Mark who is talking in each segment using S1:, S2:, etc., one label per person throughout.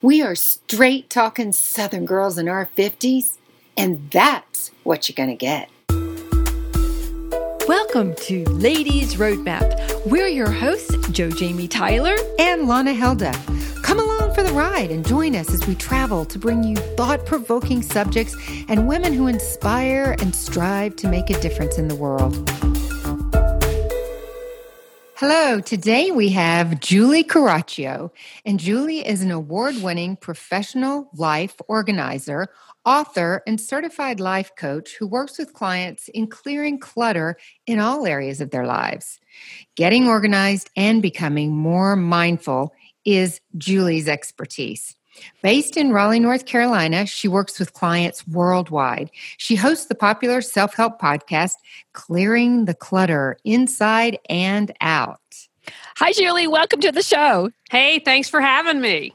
S1: We are straight talking Southern girls in our 50s, and that's what you're going to get.
S2: Welcome to Ladies Roadmap. We're your hosts, Joe Jamie Tyler
S1: and Lana Helda. Come along for the ride and join us as we travel to bring you thought provoking subjects and women who inspire and strive to make a difference in the world. Hello, today we have Julie Coraccio, and Julie is an award winning professional life organizer, author, and certified life coach who works with clients in clearing clutter in all areas of their lives. Getting organized and becoming more mindful is Julie's expertise. Based in Raleigh, North Carolina, she works with clients worldwide. She hosts the popular self help podcast, Clearing the Clutter Inside and Out.
S2: Hi, Julie. Welcome to the show.
S3: Hey, thanks for having me.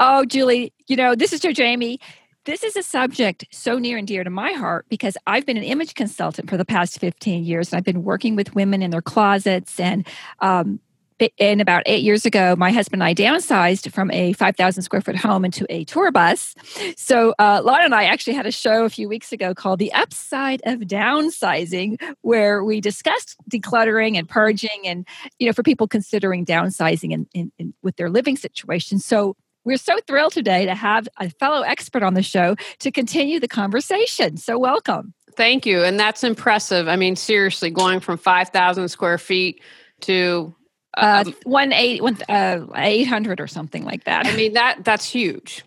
S2: Oh, Julie, you know, this is Joe Jamie. This is a subject so near and dear to my heart because I've been an image consultant for the past 15 years. And I've been working with women in their closets and um, in about eight years ago, my husband and I downsized from a 5,000 square foot home into a tour bus. So, uh, and I actually had a show a few weeks ago called The Upside of Downsizing, where we discussed decluttering and purging and, you know, for people considering downsizing in, in, in with their living situation. So, we're so thrilled today to have a fellow expert on the show to continue the conversation. So, welcome.
S3: Thank you. And that's impressive. I mean, seriously, going from 5,000 square feet to
S2: uh, um, one eight one uh, eight hundred or something like that.
S3: I mean that that's huge,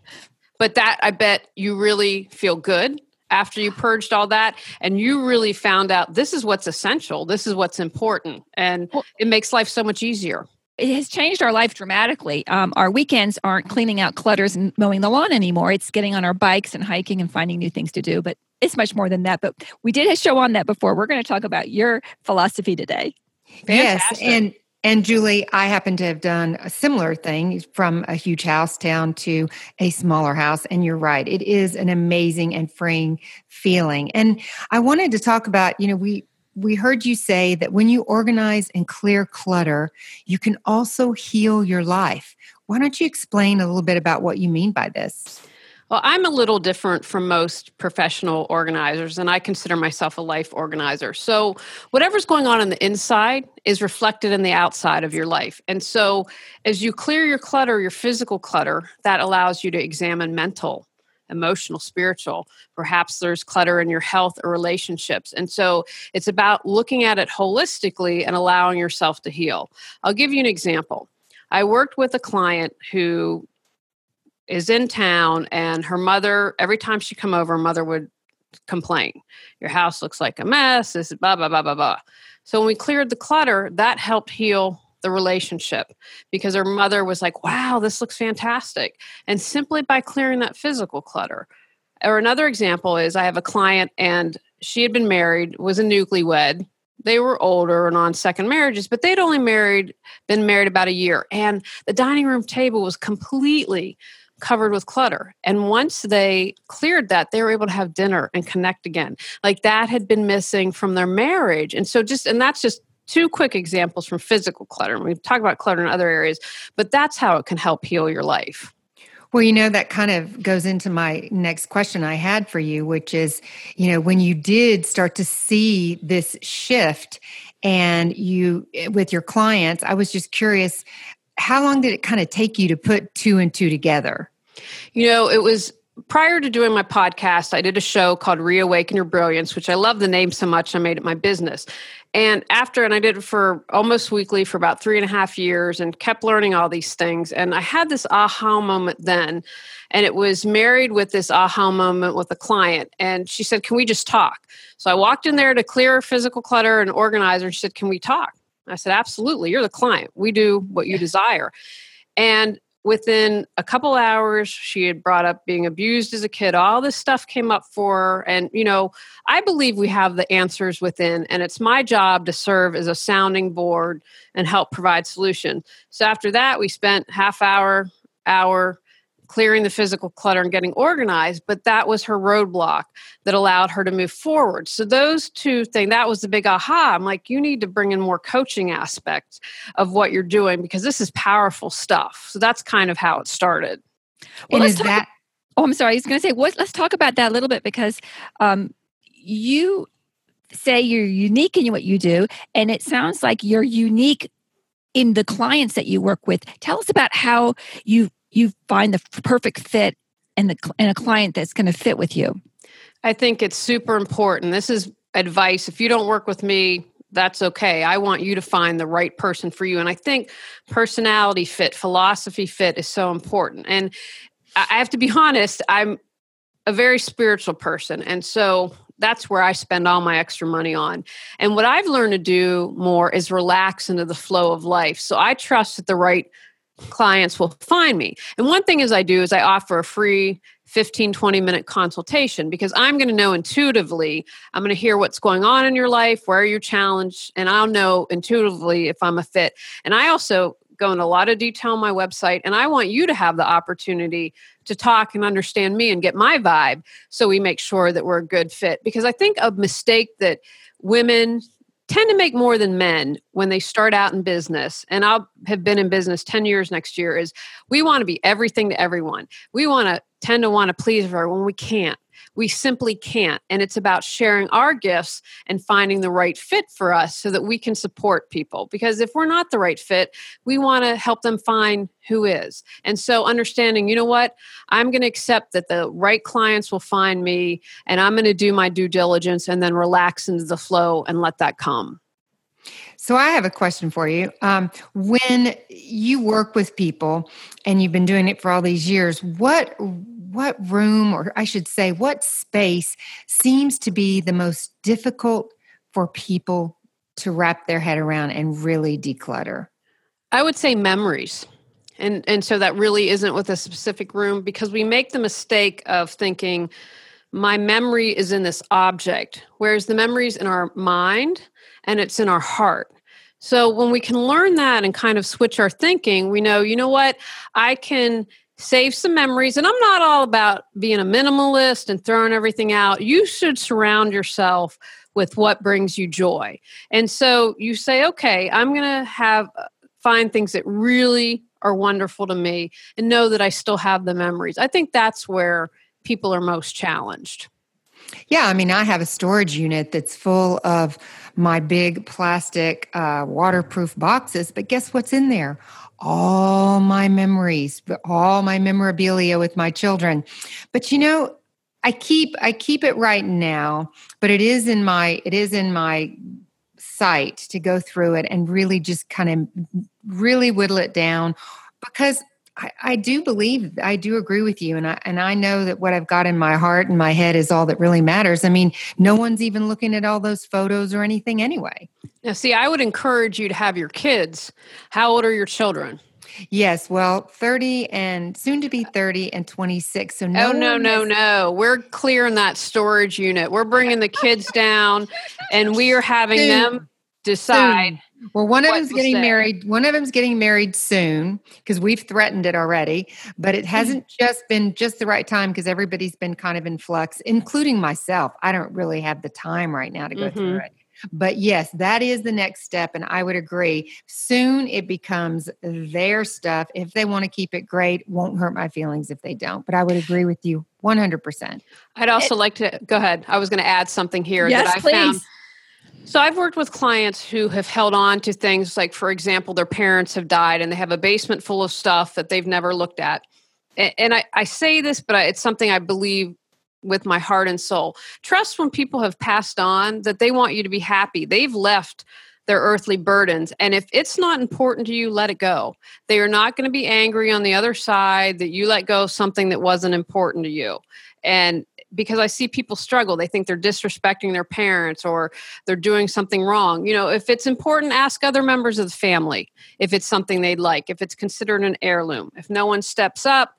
S3: but that I bet you really feel good after you purged all that, and you really found out this is what's essential, this is what's important, and well, it makes life so much easier.
S2: It has changed our life dramatically. Um, our weekends aren't cleaning out clutters and mowing the lawn anymore. It's getting on our bikes and hiking and finding new things to do. But it's much more than that. But we did a show on that before. We're going to talk about your philosophy today.
S1: Fantastic. Yes, and and Julie, I happen to have done a similar thing from a huge house down to a smaller house. And you're right, it is an amazing and freeing feeling. And I wanted to talk about, you know, we we heard you say that when you organize and clear clutter, you can also heal your life. Why don't you explain a little bit about what you mean by this?
S3: Well, I'm a little different from most professional organizers, and I consider myself a life organizer. So, whatever's going on in the inside is reflected in the outside of your life. And so, as you clear your clutter, your physical clutter, that allows you to examine mental, emotional, spiritual. Perhaps there's clutter in your health or relationships. And so, it's about looking at it holistically and allowing yourself to heal. I'll give you an example. I worked with a client who is in town and her mother every time she come over her mother would complain. Your house looks like a mess this is blah blah blah blah blah. So when we cleared the clutter that helped heal the relationship because her mother was like wow this looks fantastic and simply by clearing that physical clutter. Or another example is i have a client and she had been married was a newlywed. They were older and on second marriages but they'd only married been married about a year and the dining room table was completely covered with clutter. And once they cleared that, they were able to have dinner and connect again. Like that had been missing from their marriage. And so just, and that's just two quick examples from physical clutter. We've talked about clutter in other areas, but that's how it can help heal your life.
S1: Well, you know, that kind of goes into my next question I had for you, which is, you know, when you did start to see this shift and you, eh, with your clients, I was just curious how long did it kind of take you to put two and two together?
S3: You know, it was prior to doing my podcast, I did a show called Reawaken Your Brilliance, which I love the name so much, I made it my business. And after, and I did it for almost weekly for about three and a half years and kept learning all these things. And I had this aha moment then. And it was married with this aha moment with a client. And she said, Can we just talk? So I walked in there to clear physical clutter and organize her. And she said, Can we talk? I said, Absolutely. You're the client. We do what you desire. And within a couple hours, she had brought up being abused as a kid. All this stuff came up for her. And, you know, I believe we have the answers within, and it's my job to serve as a sounding board and help provide solution. So after that, we spent half hour, hour clearing the physical clutter and getting organized, but that was her roadblock that allowed her to move forward. So those two things, that was the big aha. I'm like, you need to bring in more coaching aspects of what you're doing because this is powerful stuff. So that's kind of how it started.
S2: Well, and is talk, that? Oh, I'm sorry. I was going to say, what, let's talk about that a little bit because um, you say you're unique in what you do, and it sounds like you're unique in the clients that you work with. Tell us about how you you find the perfect fit and the and a client that's going to fit with you.
S3: I think it's super important. This is advice. If you don't work with me, that's okay. I want you to find the right person for you. And I think personality fit, philosophy fit is so important. And I have to be honest, I'm a very spiritual person. And so that's where I spend all my extra money on. And what I've learned to do more is relax into the flow of life. So I trust that the right clients will find me. And one thing is I do is I offer a free 15 20 minute consultation because I'm going to know intuitively I'm going to hear what's going on in your life, where you're challenged, and I'll know intuitively if I'm a fit. And I also go in a lot of detail on my website and I want you to have the opportunity to talk and understand me and get my vibe so we make sure that we're a good fit because I think a mistake that women tend to make more than men when they start out in business and i'll have been in business 10 years next year is we want to be everything to everyone. We want to tend to want to please everyone we can't we simply can't. And it's about sharing our gifts and finding the right fit for us so that we can support people. Because if we're not the right fit, we want to help them find who is. And so understanding, you know what, I'm going to accept that the right clients will find me and I'm going to do my due diligence and then relax into the flow and let that come.
S1: So I have a question for you. Um, when you work with people and you've been doing it for all these years, what what room, or I should say, what space seems to be the most difficult for people to wrap their head around and really declutter?
S3: I would say memories. And and so that really isn't with a specific room because we make the mistake of thinking my memory is in this object, whereas the memory is in our mind and it's in our heart. So when we can learn that and kind of switch our thinking, we know, you know what, I can save some memories. And I'm not all about being a minimalist and throwing everything out. You should surround yourself with what brings you joy. And so you say, okay, I'm going to have uh, find things that really are wonderful to me and know that I still have the memories. I think that's where people are most challenged.
S1: Yeah, I mean, I have a storage unit that's full of my big plastic uh, waterproof boxes, but guess what's in there? all my memories, all my memorabilia with my children. But you know, I keep I keep it right now, but it is in my it is in my sight to go through it and really just kind of really whittle it down because I, I, do believe I do agree with you, and I and I know that what I've got in my heart and my head is all that really matters. I mean, no one's even looking at all those photos or anything anyway.
S3: Now, see, I would encourage you to have your kids. How old are your children?
S1: Yes, well, 30 and soon to be 30 and 26. So no
S3: Oh no, no, has- no. We're clearing that storage unit. We're bringing the kids down and we are having them decide soon.
S1: Well, one of them's getting say. married. One of them's getting married soon because we've threatened it already, but it hasn't just been just the right time because everybody's been kind of in flux, including myself. I don't really have the time right now to go mm-hmm. through it. But yes, that is the next step. And I would agree. Soon it becomes their stuff. If they want to keep it great, won't hurt my feelings if they don't. But I would agree with you 100%.
S3: I'd also it, like to go ahead. I was going to add something here
S2: yes,
S3: that I
S2: please.
S3: found so I've worked with clients who have held on to things like, for example, their parents have died and they have a basement full of stuff that they've never looked at. And I, I say this, but it's something I believe with my heart and soul. Trust when people have passed on that they want you to be happy. They've left their earthly burdens. And if it's not important to you, let it go. They are not going to be angry on the other side that you let go of something that wasn't important to you. And because I see people struggle. They think they're disrespecting their parents or they're doing something wrong. You know, if it's important, ask other members of the family if it's something they'd like, if it's considered an heirloom. If no one steps up,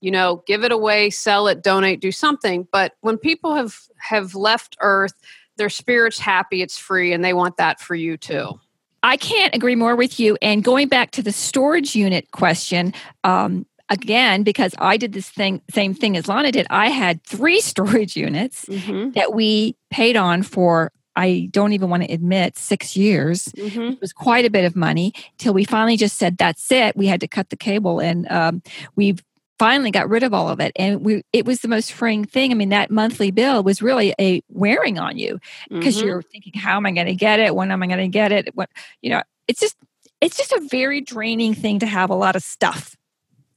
S3: you know, give it away, sell it, donate, do something. But when people have have left earth, their spirit's happy, it's free, and they want that for you too.
S2: I can't agree more with you. And going back to the storage unit question, um, again because I did this thing same thing as Lana did. I had three storage units mm-hmm. that we paid on for I don't even want to admit six years. Mm-hmm. It was quite a bit of money till we finally just said that's it. We had to cut the cable and um, we've finally got rid of all of it and we it was the most freeing thing i mean that monthly bill was really a wearing on you because mm-hmm. you're thinking how am i going to get it when am i going to get it what you know it's just it's just a very draining thing to have a lot of stuff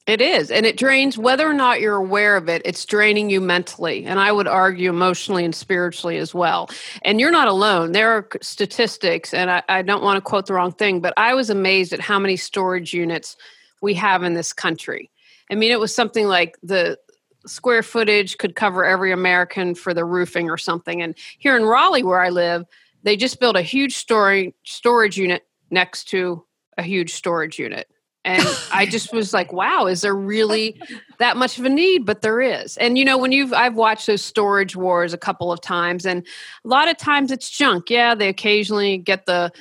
S3: it is. And it drains, whether or not you're aware of it, it's draining you mentally. And I would argue emotionally and spiritually as well. And you're not alone. There are statistics, and I, I don't want to quote the wrong thing, but I was amazed at how many storage units we have in this country. I mean, it was something like the square footage could cover every American for the roofing or something. And here in Raleigh, where I live, they just built a huge storage storage unit next to a huge storage unit and i just was like wow is there really that much of a need? But there is. And you know when you've i've watched those storage wars a couple of times and a lot of times it's junk. Yeah they occasionally get the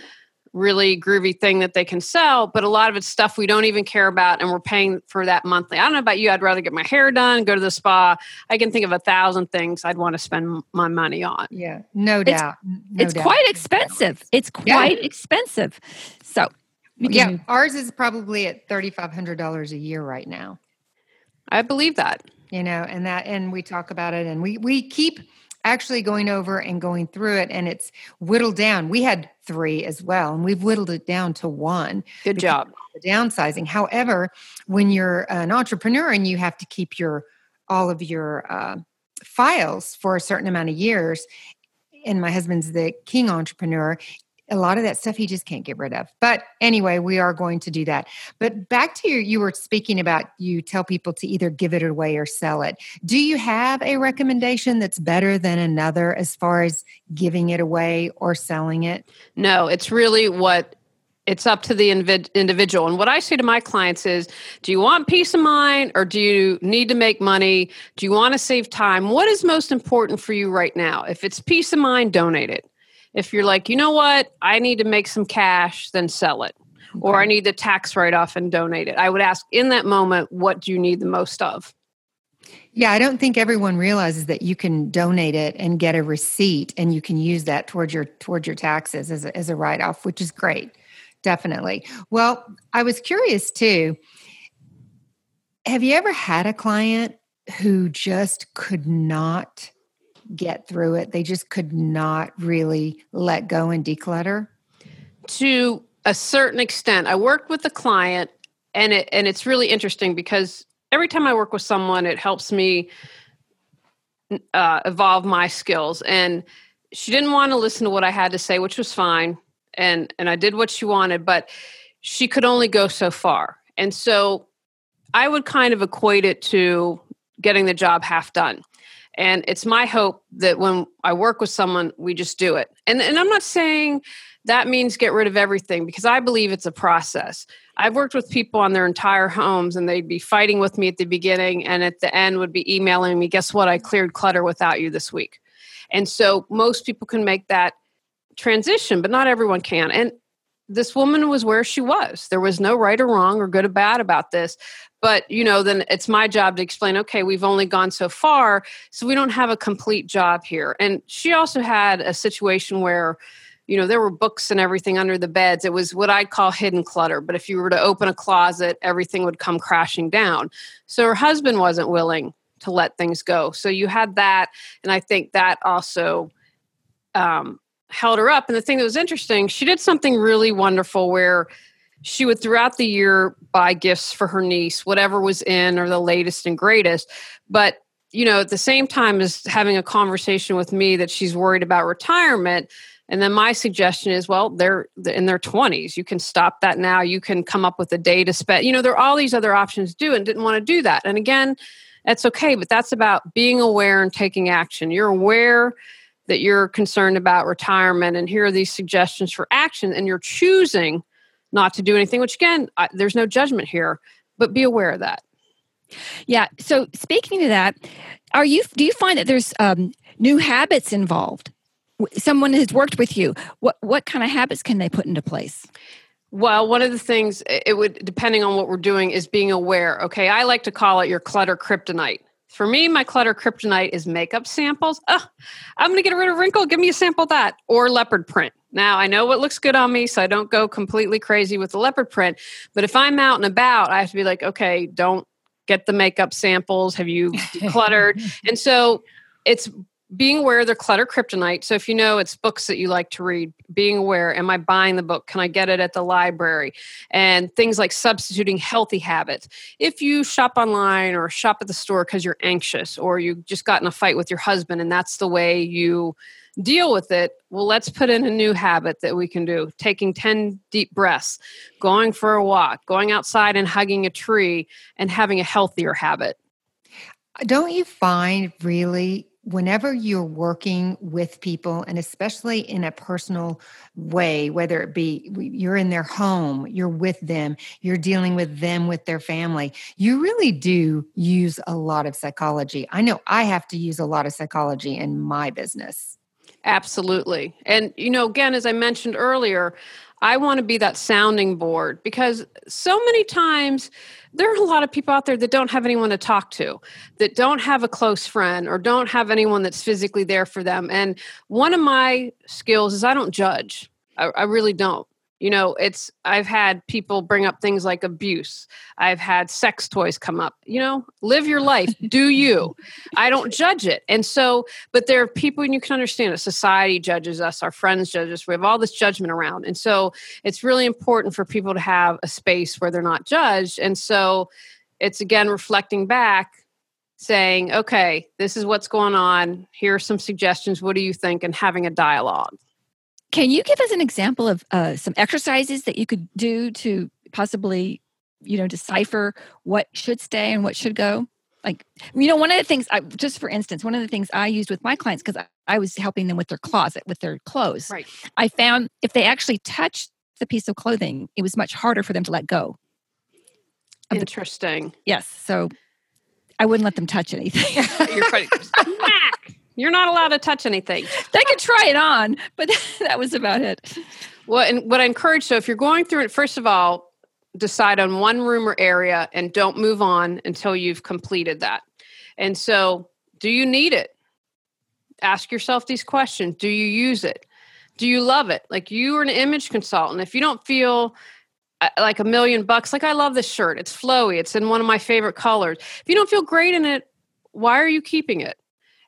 S3: really groovy thing that they can sell but a lot of it's stuff we don't even care about and we're paying for that monthly. I don't know about you i'd rather get my hair done go to the spa. I can think of a thousand things i'd want to spend my money on.
S1: Yeah no doubt.
S2: It's, no it's doubt. quite expensive. It's quite yeah. expensive. So
S1: yeah, ours is probably at thirty five hundred dollars a year right now.
S3: I believe that.
S1: You know, and that, and we talk about it, and we we keep actually going over and going through it, and it's whittled down. We had three as well, and we've whittled it down to one.
S3: Good job.
S1: The downsizing. However, when you're an entrepreneur and you have to keep your all of your uh, files for a certain amount of years, and my husband's the king entrepreneur a lot of that stuff he just can't get rid of. But anyway, we are going to do that. But back to you, you were speaking about you tell people to either give it away or sell it. Do you have a recommendation that's better than another as far as giving it away or selling it?
S3: No, it's really what it's up to the individual. And what I say to my clients is do you want peace of mind or do you need to make money? Do you want to save time? What is most important for you right now? If it's peace of mind, donate it if you're like, you know what, I need to make some cash, then sell it. Okay. Or I need the tax write off and donate it. I would ask in that moment, what do you need the most of?
S1: Yeah, I don't think everyone realizes that you can donate it and get a receipt and you can use that towards your towards your taxes as a, as a write off, which is great. Definitely. Well, I was curious too. Have you ever had a client who just could not get through it. They just could not really let go and declutter.
S3: To a certain extent, I worked with a client, and it and it's really interesting because every time I work with someone, it helps me uh, evolve my skills. And she didn't want to listen to what I had to say, which was fine, and and I did what she wanted, but she could only go so far. And so I would kind of equate it to getting the job half done. And it's my hope that when I work with someone, we just do it. And, and I'm not saying that means get rid of everything because I believe it's a process. I've worked with people on their entire homes and they'd be fighting with me at the beginning and at the end would be emailing me, guess what? I cleared clutter without you this week. And so most people can make that transition, but not everyone can. And this woman was where she was. There was no right or wrong or good or bad about this but you know then it's my job to explain okay we've only gone so far so we don't have a complete job here. And she also had a situation where you know there were books and everything under the beds. It was what i'd call hidden clutter but if you were to open a closet everything would come crashing down. So her husband wasn't willing to let things go. So you had that and i think that also um, held her up. And the thing that was interesting she did something really wonderful where she would throughout the year buy gifts for her niece, whatever was in or the latest and greatest. But, you know, at the same time as having a conversation with me that she's worried about retirement. And then my suggestion is, well, they're in their 20s. You can stop that now. You can come up with a day to spend. You know, there are all these other options to do and didn't want to do that. And again, that's okay, but that's about being aware and taking action. You're aware that you're concerned about retirement, and here are these suggestions for action, and you're choosing not to do anything, which again, I, there's no judgment here, but be aware of that.
S2: Yeah. So speaking to that, are you do you find that there's um, new habits involved? Someone has worked with you. What what kind of habits can they put into place?
S3: Well, one of the things it would depending on what we're doing is being aware. Okay, I like to call it your clutter kryptonite. For me, my clutter kryptonite is makeup samples. Oh, I'm going to get rid of wrinkle. Give me a sample that or leopard print. Now, I know what looks good on me, so I don't go completely crazy with the leopard print. But if I'm out and about, I have to be like, okay, don't get the makeup samples? Have you decluttered? and so it's being aware of their clutter kryptonite. So if you know it's books that you like to read, being aware, am I buying the book? Can I get it at the library? And things like substituting healthy habits. If you shop online or shop at the store because you're anxious or you just got in a fight with your husband and that's the way you deal with it, well, let's put in a new habit that we can do. Taking 10 deep breaths, going for a walk, going outside and hugging a tree, and having a healthier habit.
S1: Don't you find really whenever you're working with people and especially in a personal way whether it be you're in their home you're with them you're dealing with them with their family you really do use a lot of psychology. I know i have to use a lot of psychology in my business.
S3: Absolutely. And you know again as i mentioned earlier I want to be that sounding board because so many times there are a lot of people out there that don't have anyone to talk to, that don't have a close friend or don't have anyone that's physically there for them. And one of my skills is I don't judge. I, I really don't you know it's i've had people bring up things like abuse. I've had sex toys come up. You know live your life. Do you? I don't judge it. And so but there are people and you can understand it. Society judges us. Our friends judge us. We have all this judgment around. And so it's really important for people to have a space where they're not judged. And so it's again reflecting back saying okay this is what's going on. Here are some suggestions. What do you think? and having a dialogue
S2: can you give us an example of uh, some exercises that you could do to possibly, you know, decipher what should stay and what should go? Like, you know, one of the things, I, just for instance, one of the things I used with my clients, because I, I was helping them with their closet, with their clothes.
S3: Right.
S2: I found if they actually touched the piece of clothing, it was much harder for them to let go.
S3: Interesting.
S2: The, yes. So I wouldn't let them touch anything.
S3: You're funny. You're not allowed to touch anything.
S2: They could try it on, but that was about it.
S3: Well, and what I encourage, so if you're going through it, first of all, decide on one room or area and don't move on until you've completed that. And so, do you need it? Ask yourself these questions. Do you use it? Do you love it? Like you are an image consultant. If you don't feel uh, like a million bucks, like I love this shirt, it's flowy, it's in one of my favorite colors. If you don't feel great in it, why are you keeping it?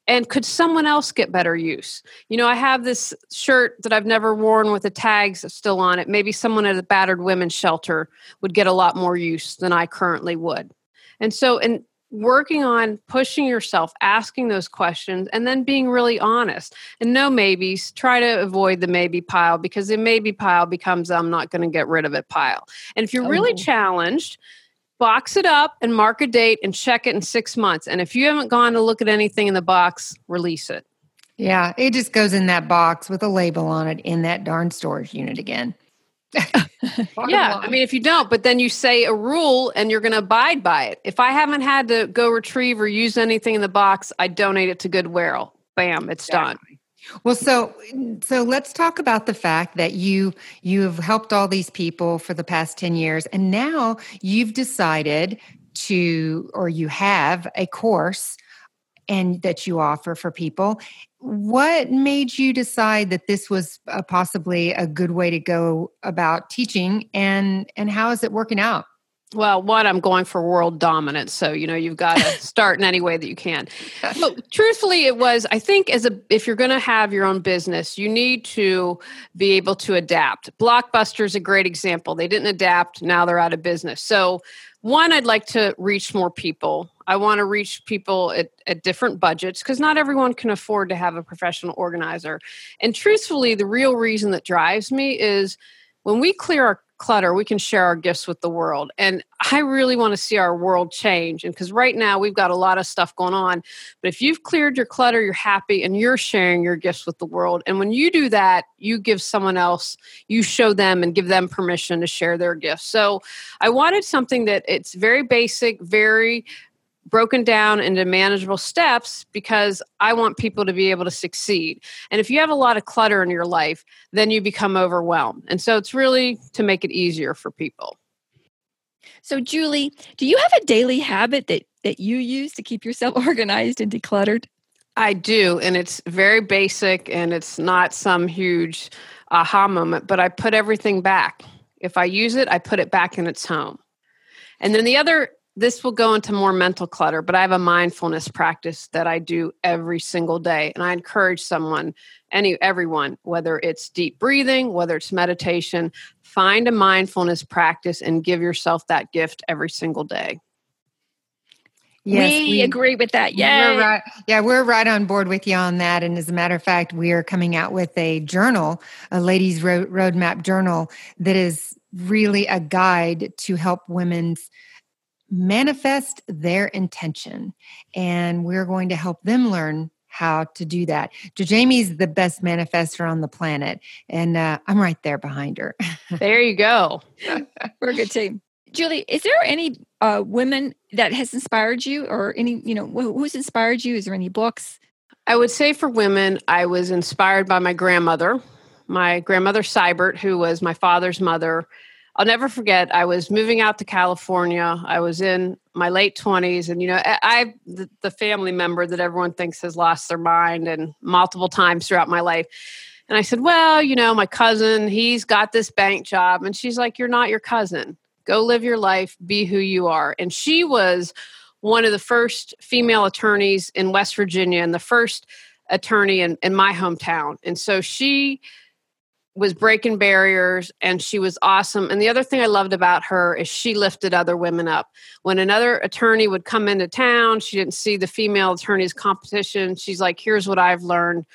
S3: And could someone else get better use? You know i have this shirt that i've never worn with the tags still on it. Maybe someone at a battered women's shelter would get a lot more use than i currently would. And so in working on pushing yourself asking those questions and then being really honest. And no maybes try to avoid the maybe pile because the maybe pile becomes i'm not going to get rid of it pile. And if you're oh. really challenged box it up and mark a date and check it in six months. And if you haven't gone to look at anything in the box, release it.
S1: Yeah, it just goes in that box with a label on it in that darn storage unit again.
S3: yeah, I mean, if you don't, but then you say a rule and you're going to abide by it. If I haven't had to go retrieve or use anything in the box, I donate it to Goodwill. Bam, it's exactly. done.
S1: Well, so so let's talk about the fact that you you've helped all these people for the past 10 years and now you've decided to or you have a course and that you offer for people. What made you decide that this was a, possibly a good way to go about teaching and and how is it working out?
S3: Well, one, I'm going for world dominance. So, you know, you've got to start in any way that you can. But truthfully, it was, I think, as a if you're going to have your own business, you need to be able to adapt. Blockbuster is a great example. They didn't adapt, now they're out of business. So, one, I'd like to reach more people. I want to reach people at, at different budgets because not everyone can afford to have a professional organizer. And truthfully, the real reason that drives me is when we clear our clutter, we can share our gifts with the world. And I really want to see our world change. And because right now we've got a lot of stuff going on. But if you've cleared your clutter, you're happy and you're sharing your gifts with the world. And when you do that, you give someone else, you show them and give them permission to share their gifts. So I wanted something that it's very basic, very broken down into manageable steps because I want people to be able to succeed. And if you have a lot of clutter in your life, then you become overwhelmed. And so it's really to make it easier for people.
S2: So Julie, do you have a daily habit that that you use to keep yourself organized and decluttered?
S3: I do, and it's very basic and it's not some huge aha moment, but I put everything back. If I use it, I put it back in its home. And then the other this will go into more mental clutter, but I have a mindfulness practice that I do every single day. And I encourage someone, any everyone, whether it's deep breathing, whether it's meditation, find a mindfulness practice and give yourself that gift every single day.
S2: Yes, we, we, agree with that. Yeah,
S1: we're right, yeah, we're right on board with you on that. And as a matter of fact, we are coming out with a journal, a ladies' road, roadmap journal that is really a guide to help women's manifest their intention. And we're going to help them learn how to do that. Jamie's the best manifester on the planet, and uh, I'm right there behind her.
S3: there you go.
S2: we're a good team. Julie, is there any uh, women that has inspired you, or any you know who's inspired you? Is there any books?
S3: I would say for women, I was inspired by my grandmother, my grandmother Seibert, who was my father's mother. I'll never forget. I was moving out to California. I was in my late twenties, and you know, I the, the family member that everyone thinks has lost their mind, and multiple times throughout my life. And I said, Well, you know, my cousin, he's got this bank job. And she's like, You're not your cousin. Go live your life, be who you are. And she was one of the first female attorneys in West Virginia and the first attorney in, in my hometown. And so she was breaking barriers and she was awesome. And the other thing I loved about her is she lifted other women up. When another attorney would come into town, she didn't see the female attorneys competition. She's like, here's what I've learned.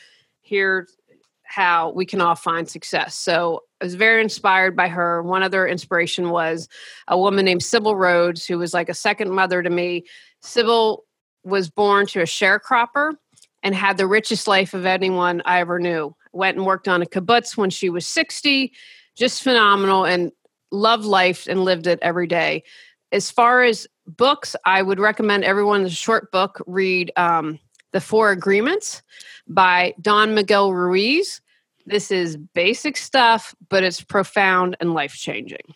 S3: Here's how we can all find success. So I was very inspired by her. One other inspiration was a woman named Sybil Rhodes, who was like a second mother to me. Sybil was born to a sharecropper and had the richest life of anyone I ever knew. Went and worked on a kibbutz when she was 60, just phenomenal, and loved life and lived it every day. As far as books, I would recommend everyone the short book read um, The Four Agreements by Don Miguel Ruiz. This is basic stuff, but it's profound and life changing.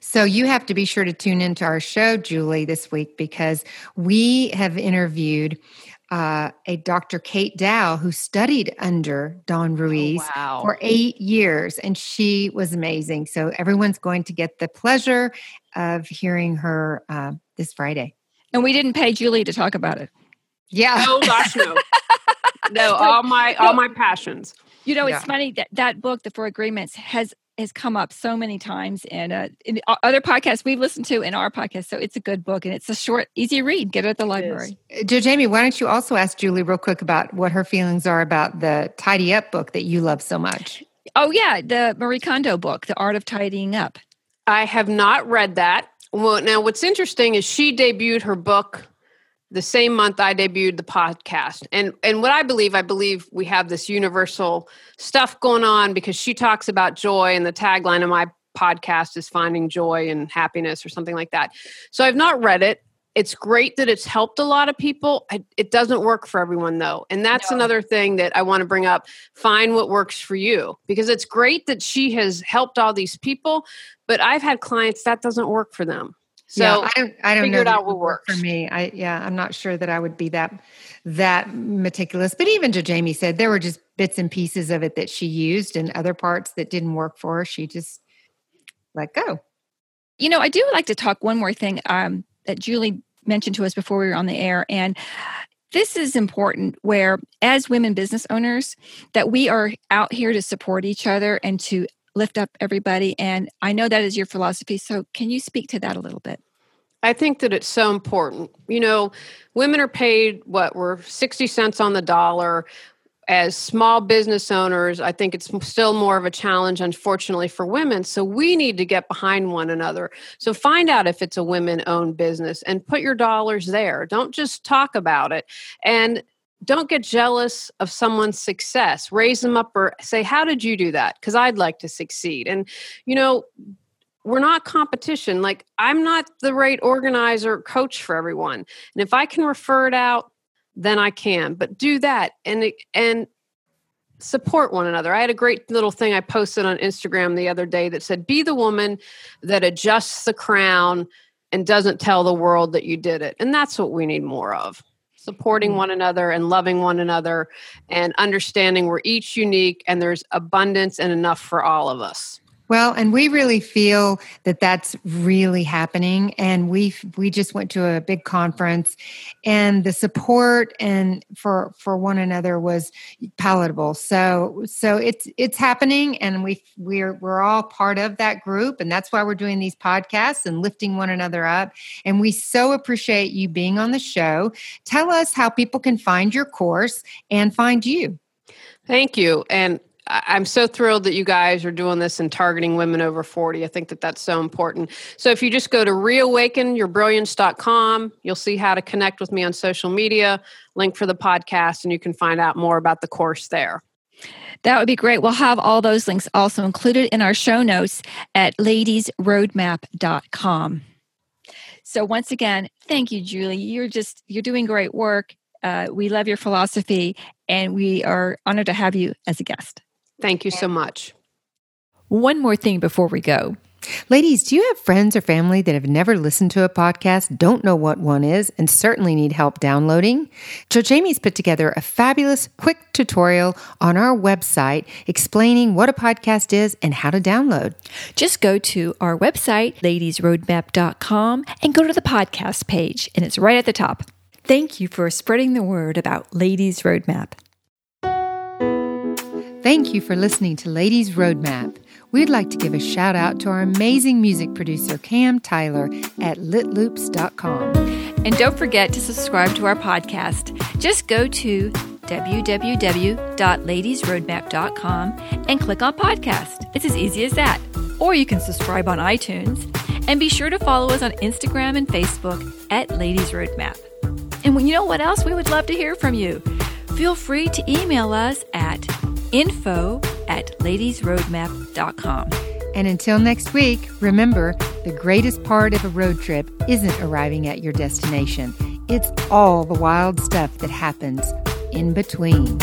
S1: So you have to be sure to tune into our show, Julie, this week because we have interviewed uh, a Dr. Kate Dow who studied under Don oh, Ruiz oh, wow. for eight years, and she was amazing. So everyone's going to get the pleasure of hearing her uh, this Friday.
S2: And we didn't pay Julie to talk about it.
S1: Yeah.
S3: Oh gosh, no. no, all my all my passions.
S2: You know, it's yeah. funny that that book, The Four Agreements, has has come up so many times in, uh, in other podcasts we've listened to in our podcast. So it's a good book and it's a short, easy read. Get it at the library.
S1: Uh, Joe Jamie, why don't you also ask Julie real quick about what her feelings are about the Tidy Up book that you love so much?
S2: Oh yeah, the Marie Kondo book, The Art of Tidying Up.
S3: I have not read that. Well, now what's interesting is she debuted her book the same month I debuted the podcast. And and what I believe, I believe we have this universal stuff going on because she talks about joy and the tagline of my podcast is finding joy and happiness or something like that. So I've not read it. It's great that it's helped a lot of people. It doesn't work for everyone though. And that's no. another thing that I want to bring up. Find what works for you because it's great that she has helped all these people, but I've had clients that doesn't work for them. So yeah,
S1: I don't, I don't know out what works for me. I yeah, I'm not sure that I would be that that meticulous. But even to Jamie said there were just bits and pieces of it that she used, and other parts that didn't work for her. She just let go.
S2: You know, I do like to talk one more thing um, that Julie mentioned to us before we were on the air, and this is important where as women business owners that we are out here to support each other and to lift up everybody. And I know that is your philosophy. So can you speak to that a little bit?
S3: I think that it's so important. You know, women are paid what we're 60 cents on the dollar. As small business owners, I think it's still more of a challenge, unfortunately, for women. So we need to get behind one another. So find out if it's a women owned business and put your dollars there. Don't just talk about it. And don't get jealous of someone's success. Raise them up or say, How did you do that? Because I'd like to succeed. And, you know, we're not competition. Like, I'm not the right organizer, coach for everyone. And if I can refer it out, then I can. But do that and, and, support one another. I had a great little thing I posted on Instagram the other day that said, Be the woman that adjusts the crown and doesn't tell the world that you did it. And that's what we need more of supporting mm-hmm. one another and loving one another and understanding we're each unique and there's abundance and enough for all of us.
S1: Well, and we really feel that that's really happening. And we we just went to a big conference, and the support and for for one another was palatable. So so it's it's happening, and we we're we're all part of that group, and that's why we're doing these podcasts and lifting one another up. And we so appreciate you being on the show. Tell us how people can find your course and find you.
S3: Thank you. And I'm so thrilled that you guys are doing this and targeting women over 40. I think that that's so important. So if you just go to reawakenyourbrilliance.com, you'll see how to connect with me on social media, link for the podcast, and you can find out more about the course there.
S2: That would be great. We'll have all those links also included in our show notes at ladiesroadmap.com. So once again, thank you, Julie. You're just you're doing great work. Uh, we love your philosophy, and we are honored to have you as a guest.
S3: Thank you so much.
S2: One more thing before we go.
S1: Ladies, do you have friends or family that have never listened to a podcast, don't know what one is, and certainly need help downloading? So, Jamie's put together a fabulous quick tutorial on our website explaining what a podcast is and how to download.
S2: Just go to our website, ladiesroadmap.com, and go to the podcast page, and it's right at the top. Thank you for spreading the word about Ladies Roadmap.
S1: Thank you for listening to Ladies Roadmap. We'd like to give a shout out to our amazing music producer, Cam Tyler at litloops.com.
S2: And don't forget to subscribe to our podcast. Just go to www.ladiesroadmap.com and click on podcast. It's as easy as that. Or you can subscribe on iTunes. And be sure to follow us on Instagram and Facebook at Ladies Roadmap. And you know what else? We would love to hear from you. Feel free to email us at info at ladiesroadmap.com.
S1: And until next week, remember the greatest part of a road trip isn't arriving at your destination, it's all the wild stuff that happens in between.